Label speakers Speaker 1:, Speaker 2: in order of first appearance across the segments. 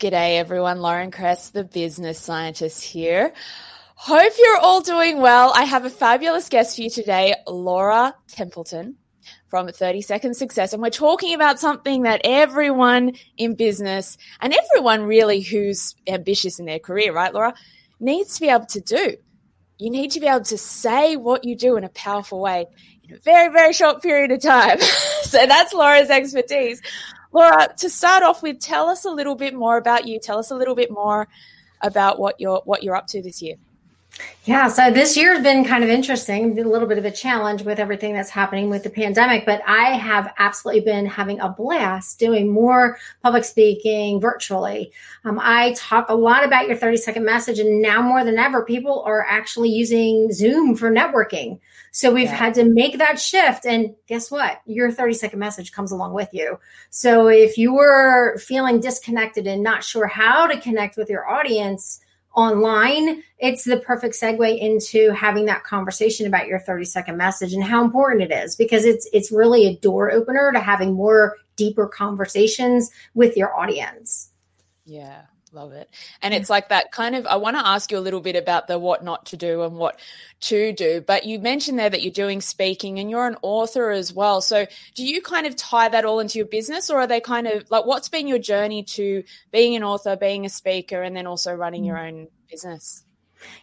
Speaker 1: G'day everyone, Lauren Kress, the business scientist here. Hope you're all doing well. I have a fabulous guest for you today, Laura Templeton from 30 Second Success. And we're talking about something that everyone in business and everyone really who's ambitious in their career, right, Laura, needs to be able to do. You need to be able to say what you do in a powerful way in a very, very short period of time. so that's Laura's expertise. Laura, to start off with, tell us a little bit more about you. Tell us a little bit more about what you're what you're up to this year.
Speaker 2: Yeah, so this year has been kind of interesting, a little bit of a challenge with everything that's happening with the pandemic, but I have absolutely been having a blast doing more public speaking virtually. Um, I talk a lot about your 30 second message, and now more than ever, people are actually using Zoom for networking. So we've yeah. had to make that shift. And guess what? Your 30 second message comes along with you. So if you're feeling disconnected and not sure how to connect with your audience, online, it's the perfect segue into having that conversation about your 30 second message and how important it is because it's it's really a door opener to having more deeper conversations with your audience.
Speaker 1: Yeah. Love it. And it's like that kind of, I want to ask you a little bit about the what not to do and what to do. But you mentioned there that you're doing speaking and you're an author as well. So do you kind of tie that all into your business or are they kind of like, what's been your journey to being an author, being a speaker, and then also running your mm. own business?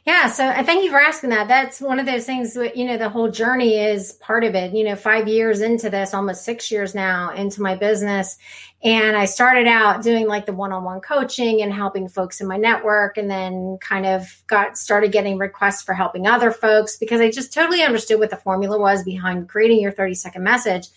Speaker 2: Yeah, so I thank you for asking that. That's one of those things that, you know, the whole journey is part of it. You know, five years into this, almost six years now into my business. And I started out doing like the one on one coaching and helping folks in my network, and then kind of got started getting requests for helping other folks because I just totally understood what the formula was behind creating your 30 second message.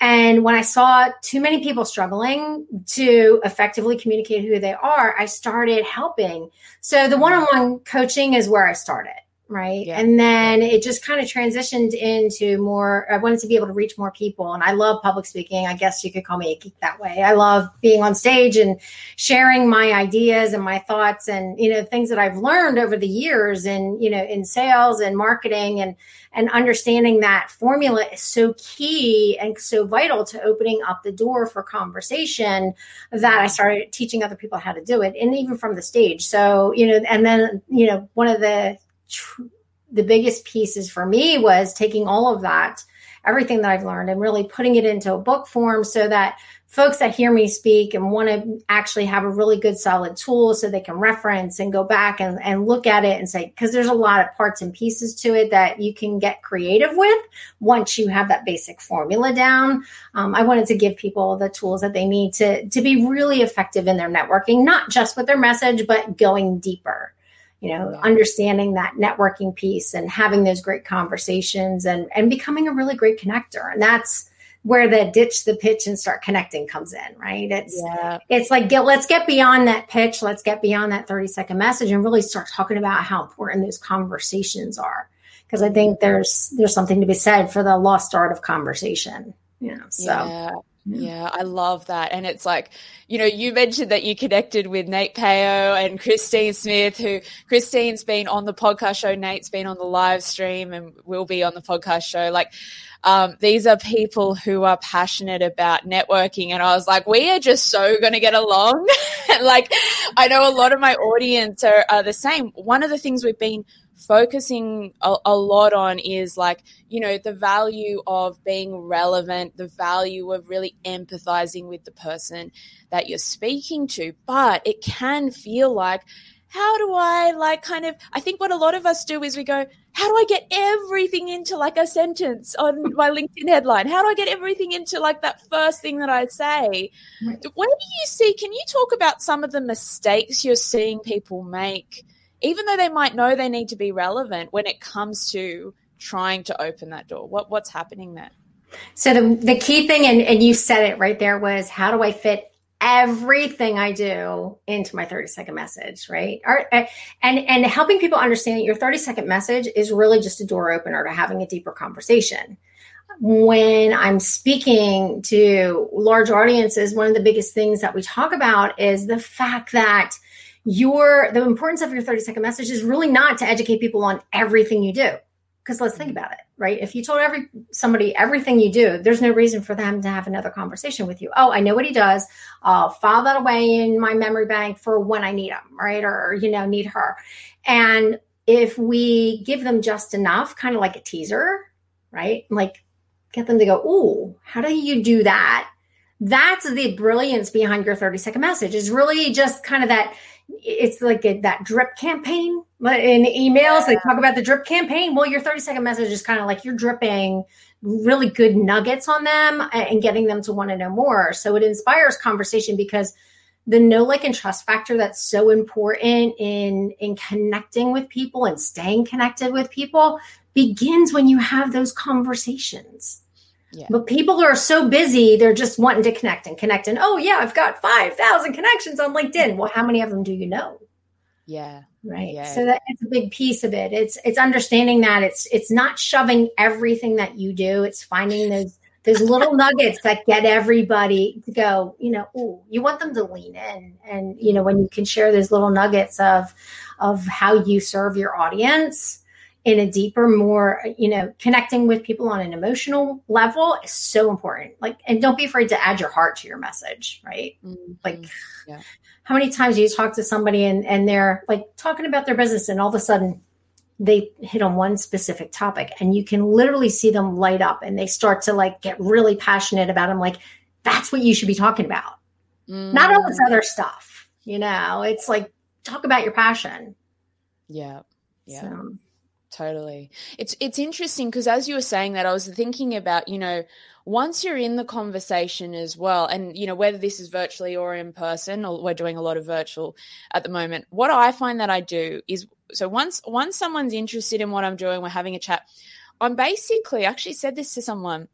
Speaker 2: And when I saw too many people struggling to effectively communicate who they are, I started helping. So the one on one coaching is where I started right? Yeah. And then it just kind of transitioned into more. I wanted to be able to reach more people, and I love public speaking. I guess you could call me a geek that way. I love being on stage and sharing my ideas and my thoughts, and you know things that I've learned over the years, and you know in sales and marketing, and and understanding that formula is so key and so vital to opening up the door for conversation that I started teaching other people how to do it, and even from the stage. So you know, and then you know one of the tr- the biggest pieces for me was taking all of that, everything that I've learned, and really putting it into a book form so that folks that hear me speak and want to actually have a really good solid tool so they can reference and go back and, and look at it and say because there's a lot of parts and pieces to it that you can get creative with once you have that basic formula down. Um, i wanted to give people the tools that they need to to be really effective in their networking not just with their message but going deeper you know understanding that networking piece and having those great conversations and and becoming a really great connector. And that's where the ditch the pitch and start connecting comes in right? It's yeah. it's like get, let's get beyond that pitch. Let's get beyond that 30 second message and really start talking about how important those conversations are. Because i think there's there's something to be said for the lost art of conversation. You know so.
Speaker 1: Yeah. Yeah, I love that. And it's like, you know, you mentioned that you connected with Nate Payo and Christine Smith, who Christine's been on the podcast show, Nate's been on the live stream and will be on the podcast show. Like, um, these are people who are passionate about networking. And I was like, we are just so going to get along. like, I know a lot of my audience are, are the same. One of the things we've been focusing a, a, lot on is like, you know, the value of being relevant, the value of really empathizing with the person that you're speaking to. But it can feel like, how do I like kind of, I think what a lot of us do is we go, how do I get everything into like a sentence on my LinkedIn headline? How do I get everything into like that first thing that I say? Where do you see, can you talk about some of the mistakes you're seeing people make? Even though they might know they need to be relevant when it comes to trying to open that door? What what's happening there?
Speaker 2: So the the key thing, and, and you said it right there, was how do I fit everything I do into my 30 second message, right? Uh, and and helping people understand that your 30 second message is really just a door opener to having a deeper conversation. When I'm speaking to large audiences, one of the biggest things that we talk about is the fact that your the importance of your 30 second message is really not to educate people on everything you do. Because let's think about it right? If you told every somebody everything you do there's no reason for them to have another conversation with you. Oh i know what he does. I'll file that away in my memory bank for when i need him right? Or you know need her. And if we give them just enough kind of like a teaser right? Like get them to go oh how do you do that? That's the brilliance behind your 30 second message is really just kind of that it's like a, that drip campaign uh, in emails. They talk about the drip campaign. Well, your 30 second message is kind of like you're dripping really good nuggets on them and getting them to want to know more. So it inspires conversation because the know like and trust factor that's so important in in connecting with people and staying connected with people begins when you have those conversations yeah. But people are so busy, they're just wanting to connect and connect. And oh, yeah, I've got 5,000 connections on LinkedIn. Well, how many of them do you know?
Speaker 1: Yeah.
Speaker 2: Right.
Speaker 1: Yeah.
Speaker 2: So that's a big piece of it. It's it's understanding that it's it's not shoving everything that you do. It's finding those those little nuggets that get everybody to go, you know, ooh, you want them to lean in. And, you know, when you can share those little nuggets of of how you serve your audience, in a deeper, more, you know, connecting with people on an emotional level is so important. Like, and don't be afraid to add your heart to your message, right? Mm-hmm. Like, yeah. how many times do you talk to somebody and, and they're like talking about their business and all of a sudden they hit on one specific topic and you can literally see them light up and they start to like get really passionate about them. Like, that's what you should be talking about. Mm-hmm. Not all this mm. other stuff, you know, it's like talk about your passion.
Speaker 1: Yeah. Yeah. So, Totally. It's it's interesting because as you were saying that I was thinking about, you know, once you're in the conversation as well and you know whether this is virtually or in person or we're doing a lot of virtual at the moment. What I find that I do is so once once someone's interested in what I'm doing, we're having a chat. I'm basically actually said this to someone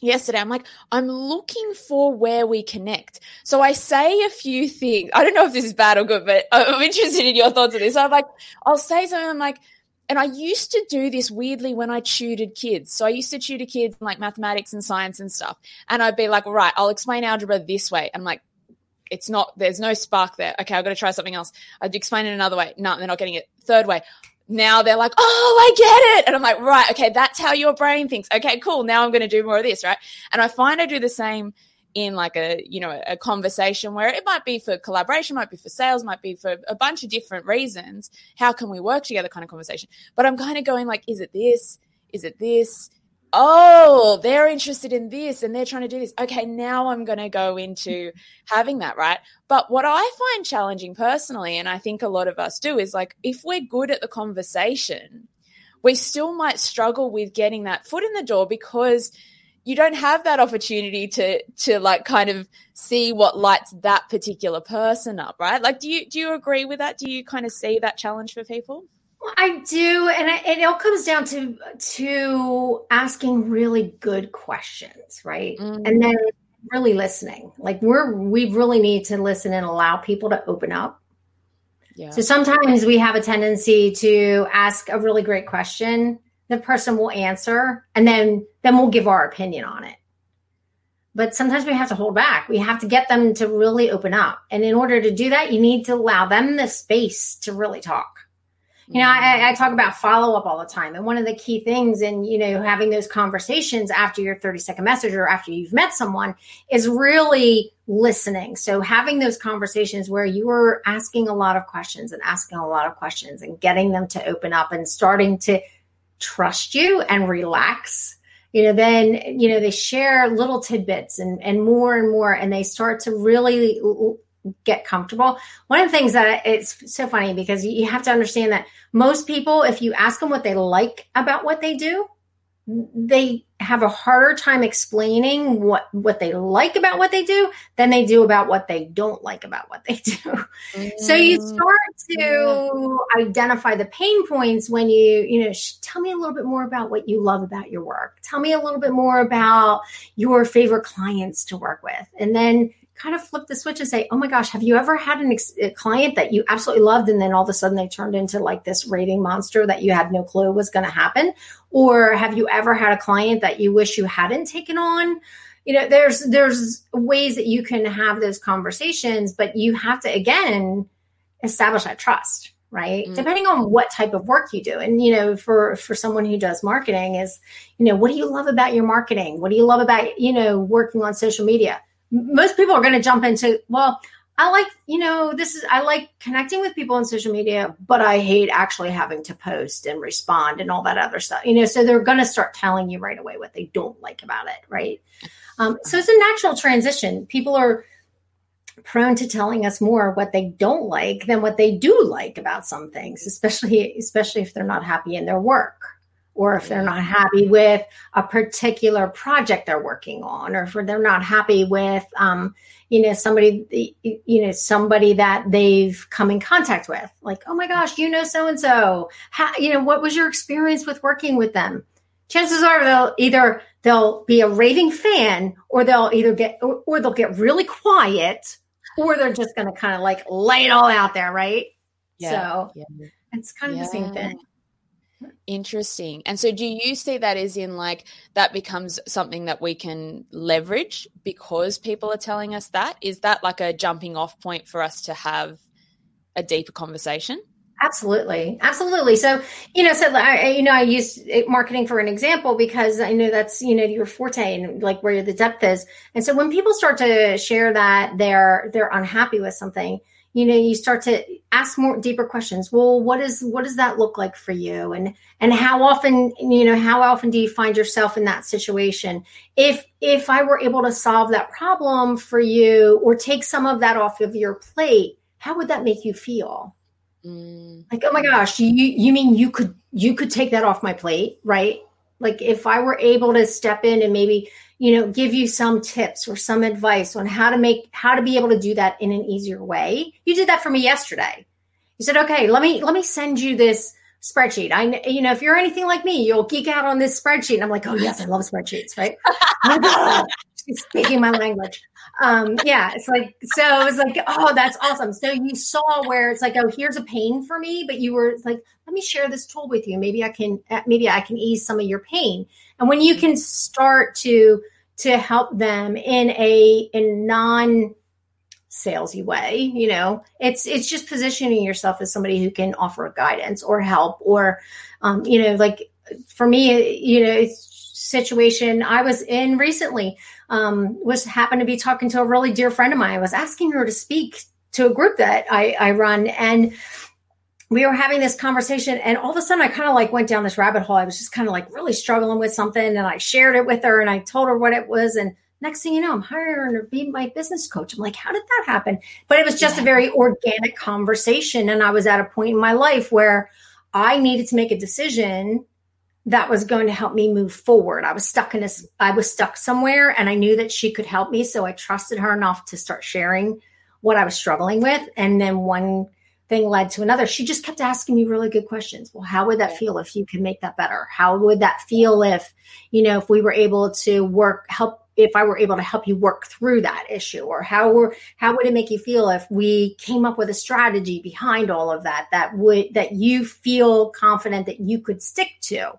Speaker 1: yesterday. I'm like, I'm looking for where we connect. So I say a few things. I don't know if this is bad or good, but I'm interested in your thoughts on this. I'm like, I'll say something. I'm like, and I used to do this weirdly when I tutored kids. So I used to tutor kids in like mathematics and science and stuff. And I'd be like, right, I'll explain algebra this way. I'm like, it's not, there's no spark there. Okay, I've got to try something else. I'd explain it another way. No, they're not getting it. Third way. Now they're like, oh, I get it. And I'm like, right, okay, that's how your brain thinks. Okay, cool. Now I'm going to do more of this, right? And I find I do the same in like a you know a conversation where it might be for collaboration might be for sales might be for a bunch of different reasons. How can we work together kind of conversation? But i'm kind of going like is it this? Is it this? Oh they're interested in this and they're trying to do this. Okay now i'm going to go into having that right? But what i find challenging personally and i think a lot of us do is like if we're good at the conversation we still might struggle with getting that foot in the door because you don't have that opportunity to to like kind of see what lights that particular person up right like do you do you agree with that do you kind of see that challenge for people
Speaker 2: I do, and, I, and it all comes down to to asking really good questions, right? Mm-hmm. And then really listening. Like we're we really need to listen and allow people to open up. Yeah. So sometimes we have a tendency to ask a really great question the person will answer and then then we'll give our opinion on it. But sometimes we have to hold back. We have to get them to really open up. And in order to do that you need to allow them the space to really talk. You know I, I talk about follow up all the time. And one of the key things in you know having those conversations after your 30 second message or after you've met someone is really listening. So having those conversations where you are asking a lot of questions and asking a lot of questions and getting them to open up and starting to trust you and relax. You know then you know they share little tidbits and and more and more and they start to really get comfortable. One of the things that it's so funny because you have to understand that most people if you ask them what they like about what they do they have a harder time explaining what what they like about what they do than they do about what they don't like about what they do. Mm-hmm. So you mm. start to yeah. identify the pain points when you you know sh- tell me a little bit more about what you love about your work. Tell me a little bit more about your favorite clients to work with, and then kind of flip the switch and say, oh my gosh, have you ever had an ex- a client that you absolutely loved and then all of a sudden they turned into like this raving monster that you had no clue was going to happen? Or have you ever had a client that you wish you hadn't taken on? You know, there's there's ways that you can have those conversations, but you have to again establish that trust right mm-hmm. depending on what type of work you do and you know for for someone who does marketing is you know what do you love about your marketing what do you love about you know working on social media most people are going to jump into, well, I like, you know, this is, I like connecting with people on social media, but I hate actually having to post and respond and all that other stuff, you know, so they're going to start telling you right away what they don't like about it. Right. Um, so it's a natural transition. People are prone to telling us more what they don't like than what they do like about some things, especially, especially if they're not happy in their work or if they're not happy with a particular project they're working on or if they're not happy with um, you know somebody you know somebody that they've come in contact with. Like oh my gosh you know so and so you know what was your experience with working with them? Chances are they'll either they'll be a raving fan or they'll either get or, or they'll get really quiet or they're just going to kind of like lay it all out there right? Yeah, so yeah. it's kind of yeah. the same thing
Speaker 1: Interesting. And so do you see that as in like that becomes something that we can leverage because people are telling us that? Is that like a jumping off point for us to have a deeper conversation?
Speaker 2: Absolutely, absolutely. So, you know, so I, you know, I use uh, marketing for an example because I know that's you know your forte and like where the depth is. And so when people start to share that they're they're unhappy with something, you know you start to ask more deeper questions. Well what is what does that look like for you? And and how often you know how often do you find yourself in that situation? If if i were able to solve that problem for you or take some of that off of your plate how would that make you feel? Mm. like oh my gosh you you mean you could you could take that off my plate right? Like if i were able to step in and maybe you know give you some tips or some advice on how to make how to be able to do that in an easier way. You did that for me yesterday. You said okay let me let me send you this spreadsheet. I you know if you're anything like me you'll geek out on this spreadsheet and i'm like oh yes i love spreadsheets right? She's speaking my language. Um yeah it's like so it's like oh that's awesome. So you saw where it's like oh here's a pain for me but you were like let me share this tool with you. Maybe i can maybe i can ease some of your pain. And when you can start to to help them in a in non salesy way you know it's it's just positioning yourself as somebody who can offer guidance or help or um, you know like for me you know situation i was in recently um, was happened to be talking to a really dear friend of mine i was asking her to speak to a group that i, I run and we were having this conversation and all of a sudden I kind of like went down this rabbit hole. I was just kind of like really struggling with something and I shared it with her and I told her what it was. And next thing you know, I'm hiring her to be my business coach. I'm like, how did that happen? But it was just a very organic conversation. And I was at a point in my life where I needed to make a decision that was going to help me move forward. I was stuck in this, I was stuck somewhere and I knew that she could help me. So I trusted her enough to start sharing what I was struggling with. And then one thing led to another. She just kept asking me really good questions. Well, how would that feel if you could make that better? How would that feel if, you know, if we were able to work, help, if I were able to help you work through that issue? Or how were, how would it make you feel if we came up with a strategy behind all of that that would, that you feel confident that you could stick to?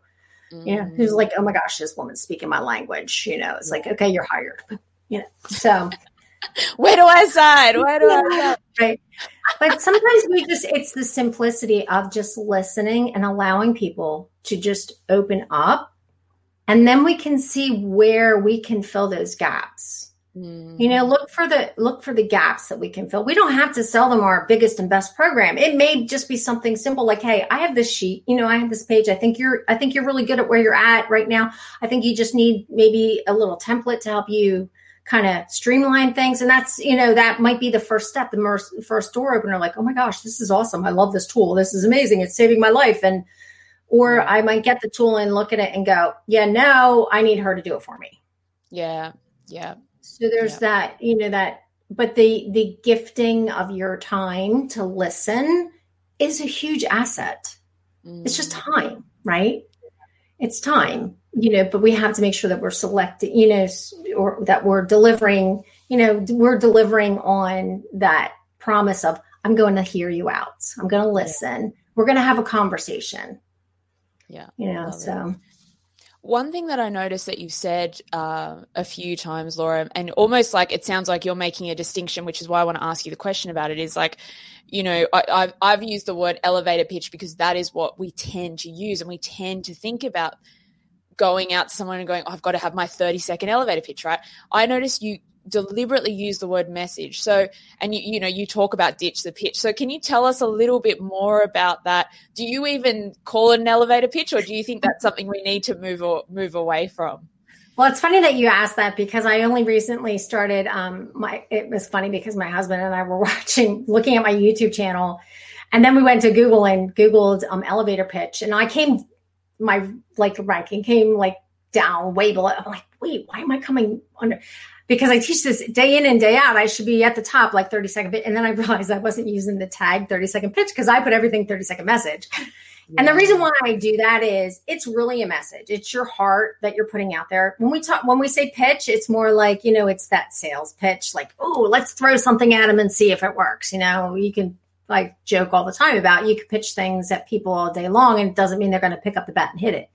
Speaker 2: Mm-hmm. You know, who's like, oh my gosh, this woman's speaking my language. You know, it's like, okay, you're hired. You know, so
Speaker 1: where do I sign? Where do I sign?
Speaker 2: right. But sometimes we just, it's the simplicity of just listening and allowing people to just open up. And then we can see where we can fill those gaps. Mm. You know, look for the look for the gaps that we can fill. We don't have to sell them our biggest and best program. It may just be something simple like, "Hey, I have this sheet. You know, I have this page. I think you're I think you're really good at where you're at right now. I think you just need maybe a little template to help you kind of streamline things and that's you know that might be the first step the first door opener like oh my gosh this is awesome i love this tool this is amazing it's saving my life and or i might get the tool and look at it and go yeah no i need her to do it for me
Speaker 1: yeah yeah
Speaker 2: so there's yeah. that, you know, that, but the the gifting of your time to listen is a huge asset. Mm. It's just mm. time, right? It's time, you know, but we have to make sure that we're selecting, you know, or that we're delivering, you know, we're delivering on that promise of I'm going to hear you out. I'm going to listen. Yeah. We're going to have a conversation.
Speaker 1: Yeah.
Speaker 2: You know, so. It.
Speaker 1: One thing that I noticed that you've said uh, a few times, Laura, and almost like it sounds like you're making a distinction, which is why I want to ask you the question about it. Is like, you know, I, I've I've used the word elevator pitch because that is what we tend to use, and we tend to think about going out to someone and going, oh, I've got to have my 30 second elevator pitch, right? I noticed you deliberately use the word message. So, and you, you know, you talk about ditch the pitch. So, can you tell us a little bit more about that? Do you even call it an elevator pitch, or do you think that's something we need to move or move away from?
Speaker 2: Well, it's funny that you asked that because I only recently started. Um, my it was funny because my husband and I were watching, looking at my YouTube channel, and then we went to Google and Googled um, elevator pitch, and I came my like ranking came like down way below. I'm like, wait, why am I coming under? Because I teach this day in and day out. I should be at the top, like 30 second pitch. And then I realized I wasn't using the tag 30 second pitch because I put everything 30 second message. Yeah. And the reason why I do that is it's really a message. It's your heart that you're putting out there. When we talk, when we say pitch, it's more like, you know, it's that sales pitch, like, oh, let's throw something at them and see if it works. You know, you can like joke all the time about you can pitch things at people all day long and it doesn't mean they're going to pick up the bat and hit it.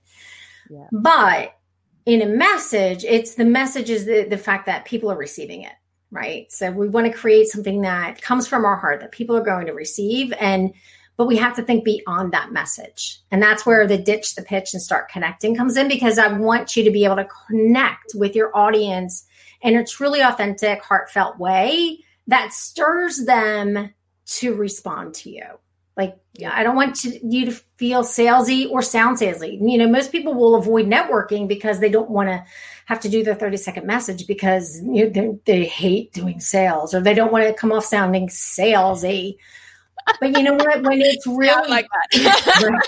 Speaker 2: Yeah. But in a message, it's the message is the, the fact that people are receiving it, right? So we want to create something that comes from our heart that people are going to receive. And, but we have to think beyond that message. And that's where the ditch the pitch and start connecting comes in because I want you to be able to connect with your audience in a truly authentic, heartfelt way that stirs them to respond to you. Like, yeah, I don't want to, you to feel salesy or sound salesy. You know, most people will avoid networking because they don't want to have to do their 30 second message because you know, they, they hate doing sales or they don't want to come off sounding salesy. But you know what? When it's really like that.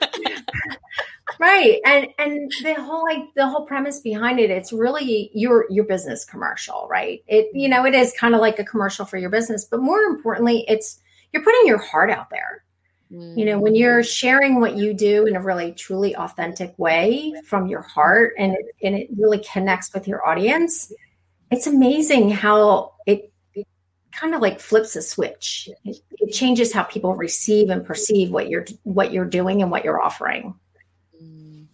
Speaker 2: right. right. And and the whole like the whole premise behind it, it's really your your business commercial, right? It you mm-hmm. know, it is kind of like a commercial for your business, but more importantly, it's you're putting your heart out there. Mm. You know, when you're sharing what you do in a really truly authentic way from your heart and it, and it really connects with your audience, it's amazing how it, it kind of like flips a switch. It, it changes how people receive and perceive what you're what you're doing and what you're offering.
Speaker 1: Mm.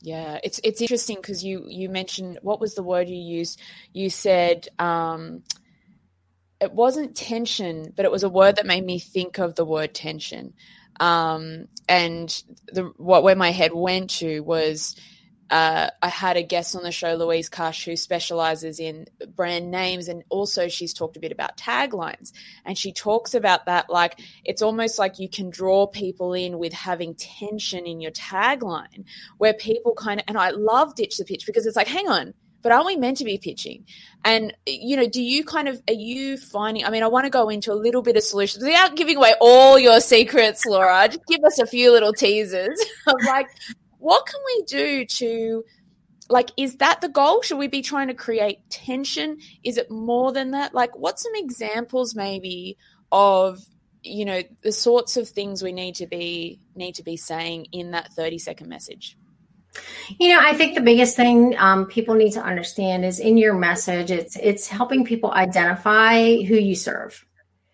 Speaker 1: Yeah, it's it's interesting because you you mentioned what was the word you used? You said um, it wasn't tension, but it was a word that made me think of the word tension. Um, and the what where my head went to was uh, I had a guest on the show, Louise Kush, who specializes in brand names, and also she's talked a bit about taglines. And she talks about that like it's almost like you can draw people in with having tension in your tagline, where people kind of and I love ditch the pitch because it's like, hang on, but are we meant to be pitching? And, you know, do you kind of, are you finding, I mean, I want to go into a little bit of solutions without giving away all your secrets, Laura. Just give us a few little teasers of like, what can we do to, like, is that the goal? Should we be trying to create tension? Is it more than that? Like, what's some examples maybe of, you know, the sorts of things we need to be, need to be saying in that 30 second message?
Speaker 2: You know, I think the biggest thing um, people need to understand is in your message, it's it's helping people identify who you serve.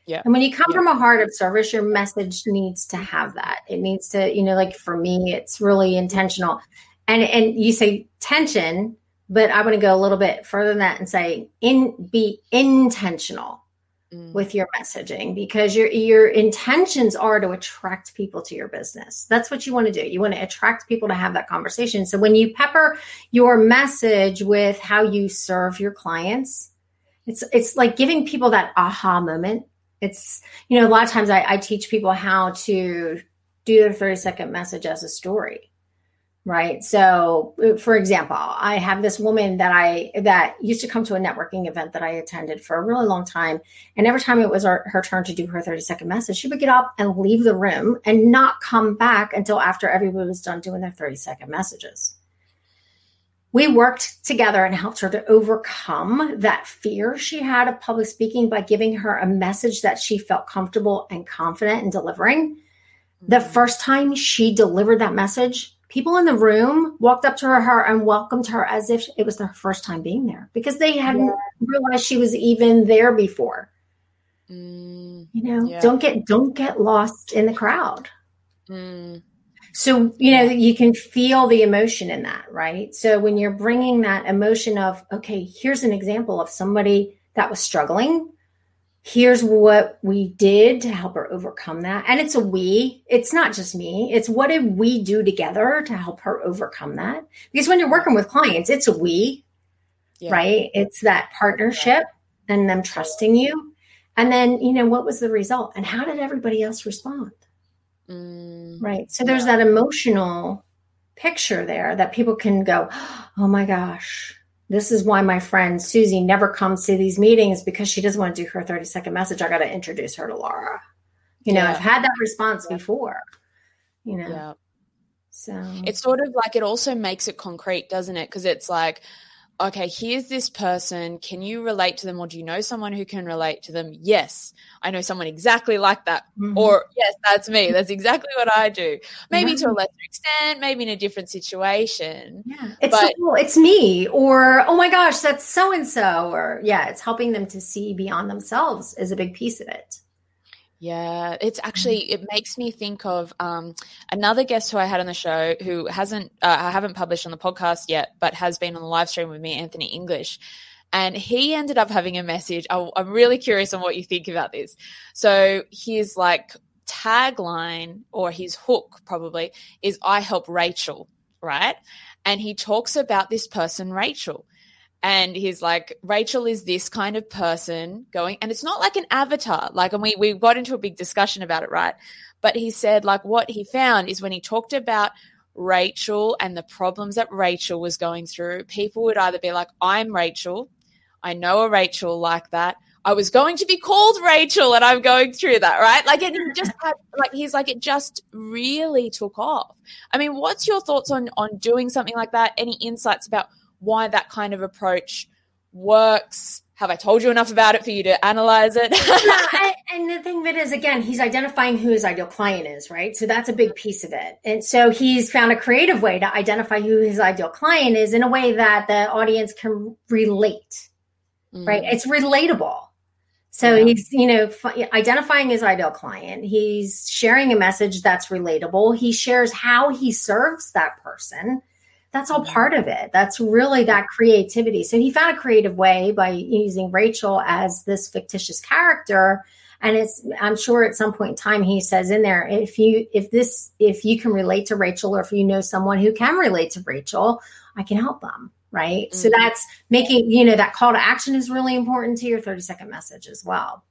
Speaker 1: Yeah.
Speaker 2: And when you come yeah. from a heart of service, your message needs to have that. It needs to, you know, like for me, it's really intentional. And and you say tension, but I want to go a little bit further than that and say in be intentional.
Speaker 1: Mm.
Speaker 2: with your messaging because your your intentions are to attract people to your business. That's what you want to do. You want to attract people to have that conversation. So when you pepper your message with how you serve your clients, it's it's like giving people that aha moment. It's you know a lot of times I, I teach people how to do their 30 second message as a story right? So uh, for example i have this woman that i that used to come to a networking event that i attended for a really long time and every time it was her, her turn to do her 30 second message she would get up and leave the room and not come back until after everybody was done doing their 30 second messages. We worked together and helped her to overcome that fear she had of public speaking by giving her a message that she felt comfortable and confident in delivering. The mm. first time she delivered that message people in the room walked up to her and welcomed her as if it was their first time being there because they hadn't yeah. realized she was even there before.
Speaker 1: Mm,
Speaker 2: you know,
Speaker 1: yeah.
Speaker 2: don't get don't get lost in the crowd.
Speaker 1: Mm,
Speaker 2: So, you know, you can feel the emotion in that, right? So when you're bringing that emotion of, okay, here's an example of somebody that was struggling here's what we did to help her overcome that. And it's a we, it's not just me. It's what did we do together to help her overcome that? Because when you're working with clients, it's a we,
Speaker 1: yeah.
Speaker 2: right? It's that partnership and them trusting you. And then, you know, what was the result and how did everybody else respond?
Speaker 1: Mm,
Speaker 2: Right. So there's that emotional picture there that people can go, oh my gosh, this is why my friend Susie never comes to these meetings because she doesn't want to do her 30 second message. I got to introduce her to Laura. You know,
Speaker 1: Yeah.
Speaker 2: I've had that response before, you know.
Speaker 1: yeah.
Speaker 2: So
Speaker 1: It's sort of like it also makes it concrete, doesn't it? Because it's like, okay, here's this person. Can you relate to them, or do you know someone who can relate to them? Yes, I know someone exactly like that.
Speaker 2: Mhm.
Speaker 1: Or yes, that's me. That's exactly what I do. Maybe to a lesser extent, maybe in a different situation.
Speaker 2: yeah, it's
Speaker 1: but-
Speaker 2: so cool. It's me, or oh my gosh, that's so and so, or yeah, it's helping them to see beyond themselves is a big piece of it.
Speaker 1: Yeah, it's actually it makes me think of um, another guest who I had on the show who hasn't uh, I haven't published on the podcast yet, but has been on the live stream with me, Anthony English, and he ended up having a message. I, I'm really curious on what you think about this. So his like tagline or his hook probably is "I help Rachel," right? And he talks about this person, Rachel and he's like rachel is this kind of person going and it's not like an avatar like and we we got into a big discussion about it right? But he said like what he found is when he talked about rachel and the problems that rachel was going through people would either be like i'm rachel. I know a rachel like that. I was going to be called rachel and i'm going through that right? Like it just had like he's like it just really took off. I mean what's your thoughts on on doing something like that? Any insights about why that kind of approach works. Have I told you enough about it for you to analyze it?
Speaker 2: yeah, and, and the thing it is, again, he's identifying who his ideal client is, right? So that's a big piece of it. And so he's found a creative way to identify who his ideal client is in a way that the audience can relate, mm. right? It's relatable. So
Speaker 1: Yeah.
Speaker 2: he's, you know, identifying his ideal client. He's sharing a message that's relatable. He shares how he serves that person. That's all
Speaker 1: Mhm.
Speaker 2: part of it. That's really that creativity. So he found a creative way by using Rachel as this fictitious character. And it's, I'm sure at some point in time he says in there, if you, if this, if you can relate to Rachel or if you know someone who can relate to Rachel, I can help them. Right. So
Speaker 1: Mhm.
Speaker 2: that's making, you know, that call to action is really important to your 30 second message as well.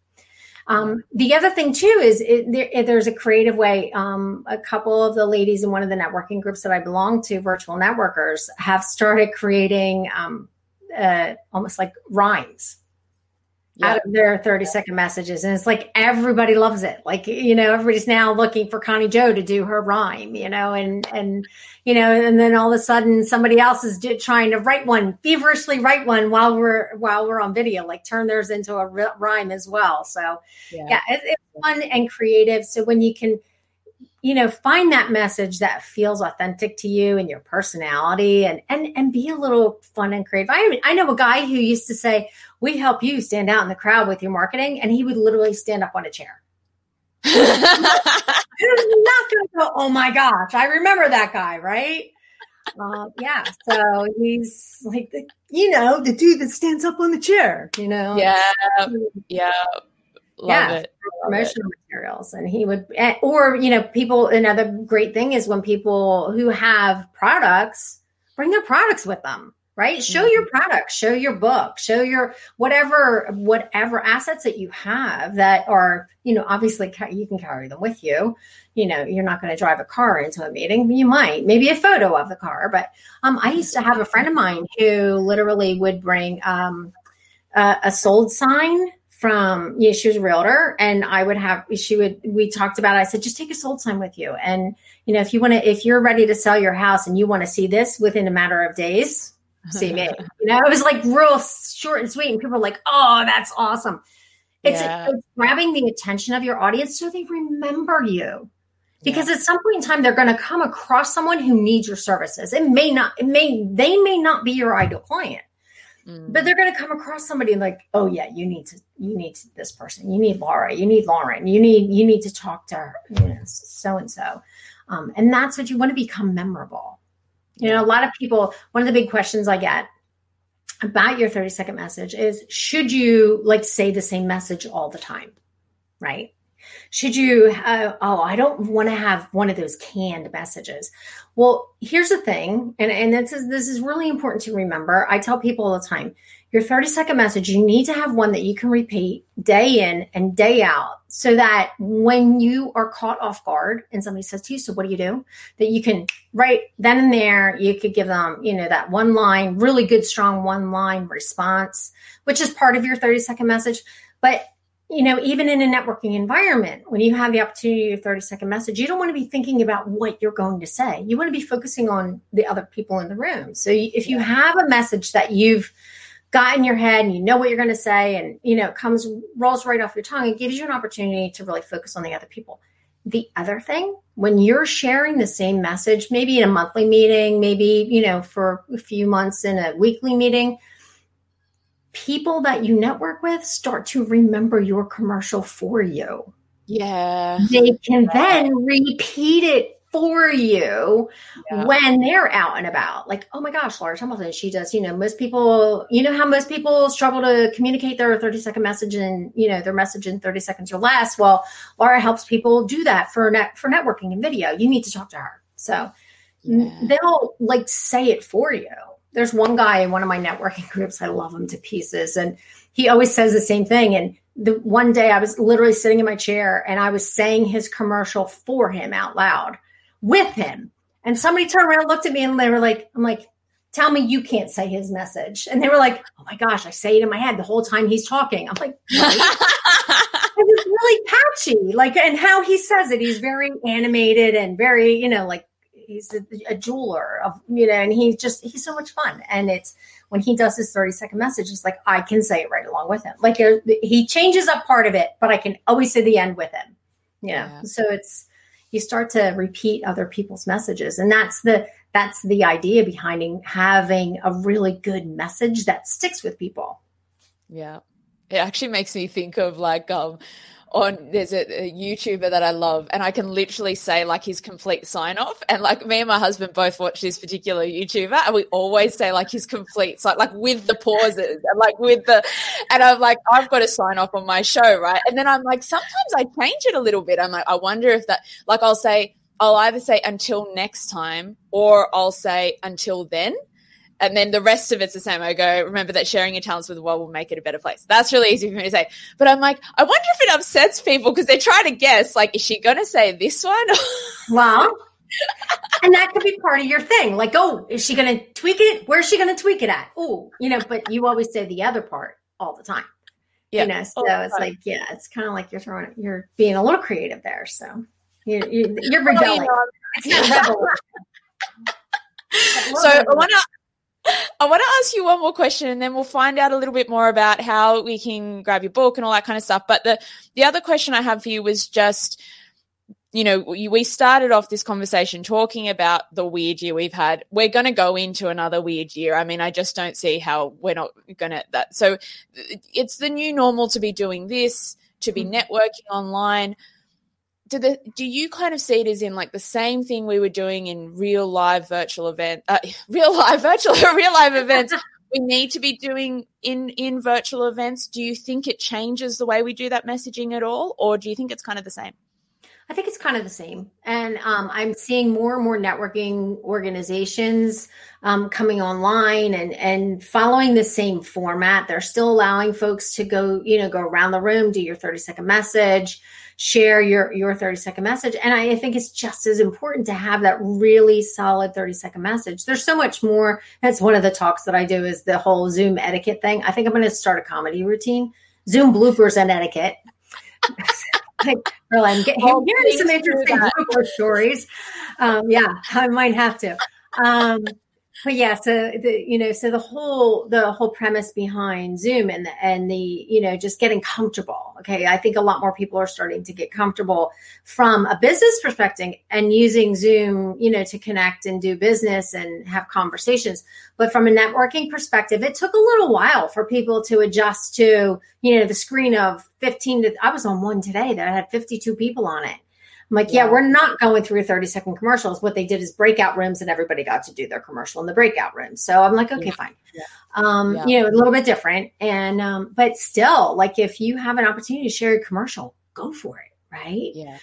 Speaker 2: Um, the other thing too is it, there, it- there's a creative way. Um, a couple of the ladies in one of the networking groups that I belong to, virtual networkers, have started creating um, uh, almost like rhymes
Speaker 1: Yeah.
Speaker 2: out of their 30 second messages. And it's like everybody loves it. Like, you know, everybody's now looking for Connie Joe to do her rhyme, you know, and, and, you know, and then all of a sudden somebody else is trying to write one, feverishly write one while we're, while we're on video, like turn theirs into a rhyme as well. So yeah, it, it's fun and creative. So when you can, you know, find that message that feels authentic to you and your personality and and and be a little fun and creative. I I know a guy who used to say, "We help you stand out in the crowd with your marketing," and he would literally stand up on a chair. Not to go, "Oh my gosh, I remember that guy," right? Uh, yeah, so he's like the, you know, the dude that stands up on the chair, you know.
Speaker 1: yeah, yeah. Love
Speaker 2: yeah,
Speaker 1: it.
Speaker 2: promotional materials. And he would, eh, or, you know, people, another great thing is when people who have products bring their products with them right show
Speaker 1: Mm-hmm.
Speaker 2: your product show your book show your whatever whatever assets that you have that are you know obviously you can carry them with you you know you're not going to drive a car into a meeting you might maybe a photo of the car but um, i used to have a friend of mine who literally would bring um, a, a sold sign from yeah she was a realtor and i would have she would we talked about it. i said just take a sold sign with you and you know if you want to if you're ready to sell your house and you want to see this within a matter of days see me. You know, it was like real short and sweet, and people were like, "Oh, that's awesome." It's,
Speaker 1: Yeah.
Speaker 2: it's grabbing the attention of your audience so they remember you. Because at some point in time, they're going to come across someone who needs your services. It may not, it may, they may not be your ideal client,
Speaker 1: Mm.
Speaker 2: but they're going to come across somebody like, oh yeah, you need to, you need to, this person, you need Laura, you need Lauren, you need, you need to talk to her, you know, so and so, and that's what you want to become memorable. You know, a lot of people, one of the big questions I get about your 30 second message is should you like say the same message all the time? Right? Should you, uh, oh, I don't want to have one of those canned messages. Well, here's the thing, and, and this is this is really important to remember. I tell people all the time, your 30 second message, you need to have one that you can repeat day in and day out so that when you are caught off guard and somebody says to you, So what do you do? That you can right then and there, you could give them, you know, that one line, really good, strong one line response, which is part of your 30 second message. But you know, even in a networking environment, when you have the opportunity to 30 second message, you don't want to be thinking about what you're going to say. You want to be focusing on the other people in the room. So if you have a message that you've got in your head and you know what you're going to say and, you know, it comes, rolls right off your tongue, it gives you an opportunity to really focus on the other people. The other thing, when you're sharing the same message, maybe in a monthly meeting, maybe, you know, for a few months in a weekly meeting, people that you network with start to remember your commercial for you.
Speaker 1: Yeah.
Speaker 2: They can then repeat it for you
Speaker 1: Yeah.
Speaker 2: when they're out and about. Like, oh my gosh, Laura Templeton, she does, you know, most people, you know how most people struggle to communicate their 30 second message and, you know, their message in 30 seconds or less. Well, Laura helps people do that for net for networking and video. You need to talk to her. So
Speaker 1: Yeah.
Speaker 2: they'll like say it for you. There's one guy in one of my networking groups. I love him to pieces. And he always says the same thing. And the one day I was literally sitting in my chair and I was saying his commercial for him out loud with him. And somebody turned around, looked at me, and they were like, I'm like, tell me you can't say his message. And they were like, oh my gosh, I say it in my head the whole time he's talking. I'm like, it was really patchy. Like, and how he says it, he's very animated and very, you know, like he's a, a jeweler of, you know, and he's just, he's so much fun. And it's when he does his 30 second message, it's like, I can say it right along with him. Like there- he changes up part of it, but I can always say the end with him. You know,
Speaker 1: Yeah.
Speaker 2: so it's, you start to repeat other people's messages. And that's the, that's the idea behind having a really good message that sticks with people.
Speaker 1: Yeah. It actually makes me think of like um on there's a, a YouTuber that I love and I can literally say like his complete sign off. And like me and my husband both watch this particular YouTuber and we always say like his complete sign like with the pauses and like with the and I'm like I've got to sign off on my show right? And then I'm like sometimes I change it a little bit. I'm like I wonder if that like I'll say I'll either say until next time or I'll say until then and then the rest of it's the same. I go, remember that sharing your talents with the world will make it a better place. That's really easy for me to say. But I'm like, I wonder if it upsets people because they're trying to guess, like, is she going to say this one?
Speaker 2: Well, and that could be part of your thing. Like, oh, is she going to tweak it? Where's she going to tweak it at? Oh, you know, but you always say the other part all the time.
Speaker 1: Yeah.
Speaker 2: You know, so
Speaker 1: the
Speaker 2: it's like, yeah, it's kind of like you're throwing, you're being a little creative there. So you're, you're, you're
Speaker 1: you
Speaker 2: rebelling.
Speaker 1: know,
Speaker 2: It's not rebel.
Speaker 1: so I want to. I want to ask you one more question, and then we'll find out a little bit more about how we can grab your book and all that kind of stuff. But the the other question I have for you was just, you know, we we started off this conversation talking about the weird year we've had. We're going to go into another weird year. I mean, I just don't see how we're not going to that. So it's the new normal to be doing this, to be mm. networking online do the do you kind of see it as in like the same thing we were doing in real live virtual event uh, real live virtual real live events we need to be doing in in virtual events do you think it changes the way we do that messaging at all or do you think it's kind of the same
Speaker 2: I think it's kind of the same. And um, I'm seeing more and more networking organizations um, coming online and, and following the same format. They're still allowing folks to go, you know, go around the room, do your 30 second message, share your, your 30 second message. And I think it's just as important to have that really solid 30 second message. There's so much more. That's one of the talks that I do is the whole Zoom etiquette thing. I think I'm going to start a comedy routine, Zoom bloopers and etiquette. like, well, I'm getting
Speaker 1: Oh,
Speaker 2: hearing some interesting blooper stories. Um, yeah, I might have to. Um, but yeah, so the you know, so the whole the whole premise behind Zoom and the and the you know just getting comfortable. Okay, I think a lot more people are starting to get comfortable from a business perspective and using Zoom, you know, to connect and do business and have conversations. But from a networking perspective, it took a little while for people to adjust to you know the screen of fifteen. To I was on one today that had fifty two people on it. I'm like, yeah.
Speaker 1: Yeah.
Speaker 2: we're not going through 30 second commercials. What they did is breakout rooms and everybody got to do their commercial in the breakout room. So I'm like, okay,
Speaker 1: Yeah.
Speaker 2: fine.
Speaker 1: Yeah.
Speaker 2: Um, you know, a little bit different. And um, but still, like if you have an opportunity to share a commercial, go for it, right?
Speaker 1: yeah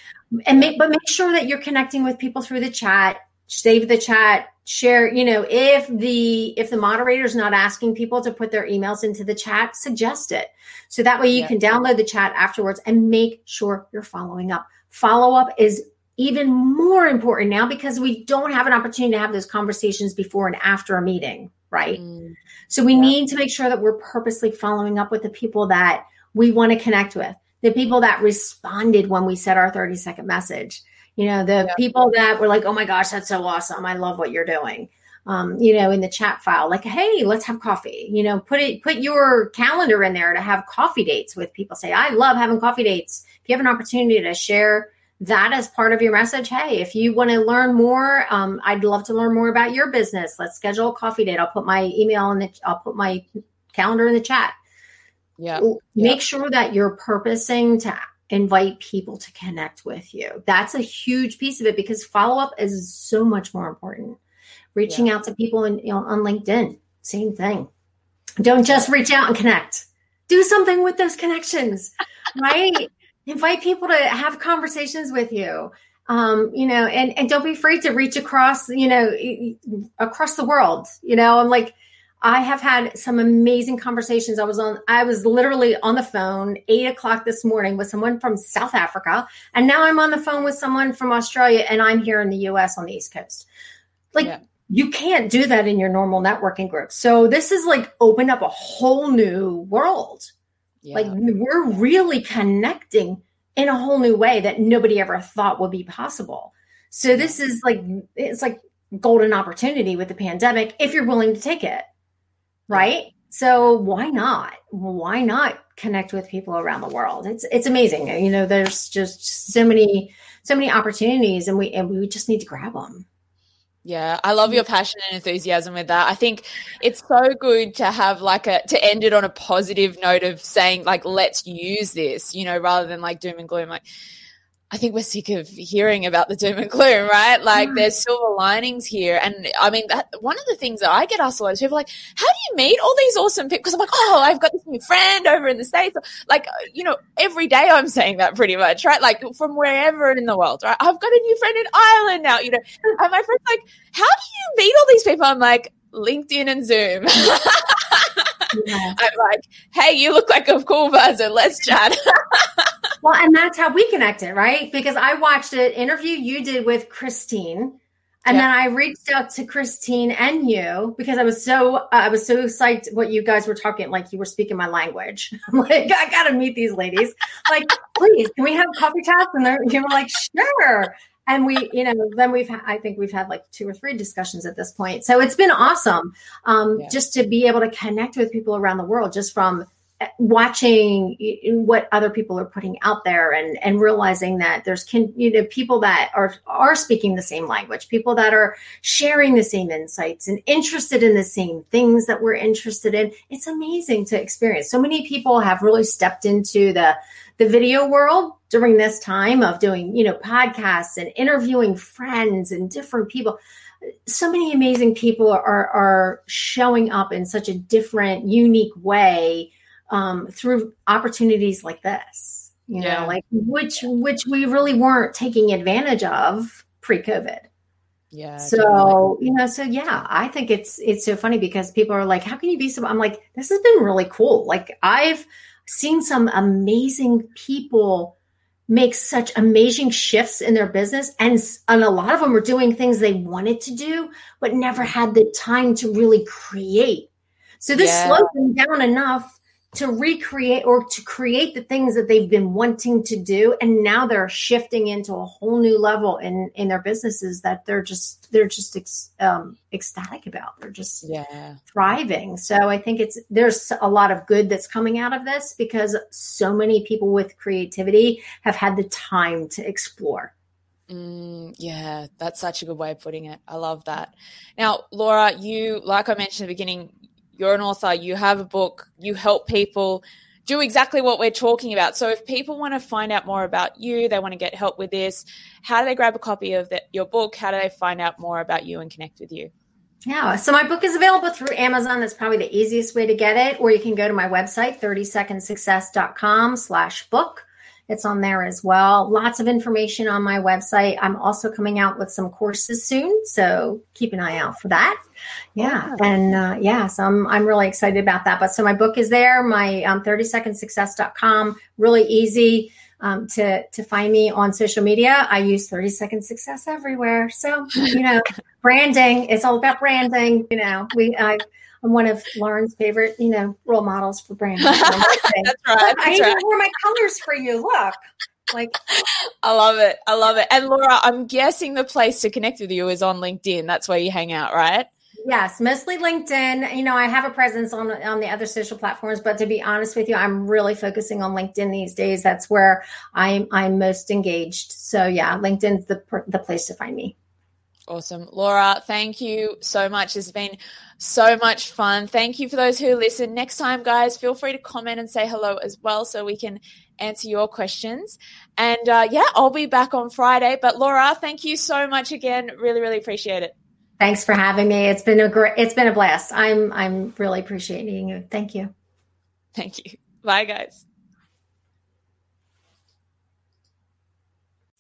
Speaker 2: And make but make sure that you're connecting with people through the chat, save the chat, share, you know, if the if the moderator's not asking people to put their emails into the chat, suggest it. So that way you can download the chat afterwards and make sure you're following up follow up is even more important now because we don't have an opportunity to have those conversations before and after a meeting, right?
Speaker 1: Mm,
Speaker 2: So we
Speaker 1: Yeah.
Speaker 2: need to make sure that we're purposely following up with the people that we want to connect with, the people that responded when we said our 30 second message. You know, the
Speaker 1: Yeah.
Speaker 2: people that were like, oh my gosh, that's so awesome. I love what you're doing. Um, you know, in the chat file, like, hey, let's have coffee. You know, put it, put your calendar in there to have coffee dates with people. Say, I love having coffee dates. If you have an opportunity to share that as part of your message, hey, if you want to learn more, um, I'd love to learn more about your business. Let's schedule a coffee date. I'll put my email in the, I'll put my calendar in the chat.
Speaker 1: yeah
Speaker 2: Make sure that you're purposing to invite people to connect with you. That's a huge piece of it because follow up is so much more important. Reaching out to people in, you know, on LinkedIn, same thing. Don't just reach out and connect. Do something with those connections, right? Invite people to have conversations with you. Um, you know, and and don't be afraid to reach across, you know, across the world. You know, I'm like, I have had some amazing conversations. I was on, I was literally on the phone eight o'clock this morning with someone from South Africa, and now I'm on the phone with someone from Australia, and I'm here in the U.S. on the East Coast. Like
Speaker 1: Yeah.
Speaker 2: you can't do that in your normal networking group. So this is like opened up a whole new world.
Speaker 1: Yeah
Speaker 2: Like we're really connecting in a whole new way that nobody ever thought would be possible. So this is like it's like golden opportunity with the pandemic if you're willing to take it. Right? So why not? Why not connect with people around the world? It's it's amazing. You know, there's just so many so many opportunities and we and we just need to grab them.
Speaker 1: Yeah, I love your passion and enthusiasm with that. I think it's so good to have like a to end it on a positive note of saying like let's use this, you know, rather than like doom and gloom. Like I think we're sick of hearing about the doom and gloom, right? Like hmm. there's silver linings here. And I mean that one of the things that I get asked a lot is people are like, how do you meet all these awesome people? Because I'm like, oh, I've got this new friend over in the States. Like, you know, every day I'm saying that pretty much, right? Like from wherever in the world, right? I've got a new friend in Ireland now, you know. And my friend's like, how do you meet all these people? I'm like, LinkedIn and Zoom.
Speaker 2: Yeah.
Speaker 1: I'm like, hey, you look like a cool person. Let's chat.
Speaker 2: Well, and that's how we connected, right? Because I watched an interview you did with Christine, and
Speaker 1: Yeah.
Speaker 2: then I reached out to Christine and you because I was so uh, I was so psyched what you guys were talking like you were speaking my language. I'm like, I gotta meet these ladies. Like, please, can we have coffee chats? And they're- you were like, sure. And we, you know, then we've had, I think we've had like two or three discussions at this point. So it's been awesome um,
Speaker 1: Yeah.
Speaker 2: just to be able to connect with people around the world just from watching what other people are putting out there and and realizing that there's can you know people that are are speaking the same language people that are sharing the same insights and interested in the same things that we're interested in. It's amazing to experience. So many people have really stepped into the the video world during this time of doing you know podcasts and interviewing friends and different people. So many amazing people are are showing up in such a different unique way um, through opportunities like this you yeah. know like which which we really weren't taking advantage of pre-covid
Speaker 1: yeah
Speaker 2: so you know so yeah i think it's it's so funny because people are like how can you be so i'm like this has been really cool like i've seen some amazing people make such amazing shifts in their business and, and a lot of them are doing things they wanted to do but never had the time to really create so this yeah. slowed them down enough to recreate or to create the things that they've been wanting to do. And now they're shifting into a whole new level in in their businesses that they're just they're just ex, um, ecstatic about. They're just
Speaker 1: yeah.
Speaker 2: thriving. So i think it's there's a lot of good that's coming out of this because so many people with creativity have had the time to explore.
Speaker 1: Mm, yeah, that's such a good way of putting it. I love that. Now, Laura, you, like I mentioned at the beginning, you're an author, you have a book, you help people do exactly what we're talking about. So if people want to find out more about you, they want to get help with this, how do they grab a copy of the, your book? How do they find out more about you and connect with you?
Speaker 2: Yeah, so my book is available through Amazon. That's probably the easiest way to get it. Or you can go to my website, 30secondsuccess.com slash book. It's on there as well. Lots of information on my website. I'm also coming out with some courses soon, so keep an eye out for that. Yeah, and uh, yeah, so I'm I'm really excited about that. But so my book is there. My um, 30secondsuccess.com. Really easy. Um, to to find me on social media. I use 30 Second Success everywhere. So you know, branding. It's all about branding. You know, we I I'm one of Lauren's favorite, you know, role models for branding. that's
Speaker 1: right. That's I
Speaker 2: even
Speaker 1: right.
Speaker 2: wear my colors for you. Look. Like
Speaker 1: I love it. I love it. And Laura, I'm guessing the place to connect with you is on LinkedIn. That's where you hang out, right?
Speaker 2: Yes, mostly LinkedIn. You know, I have a presence on on the other social platforms, but to be honest with you, I'm really focusing on LinkedIn these days. That's where I'm I'm most engaged. So yeah, LinkedIn's the the place to find me.
Speaker 1: Awesome. Laura, thank you so much. It's been so much fun. Thank you for those who listen. Next time, guys, feel free to comment and say hello as well so we can answer your questions. And uh, yeah, I'll be back on Friday. But Laura, thank you so much again. Really, really appreciate it.
Speaker 2: Thanks for having me. It's been a great it's been a blast. I'm I'm really appreciating you. Thank you.
Speaker 1: Thank you. Bye guys.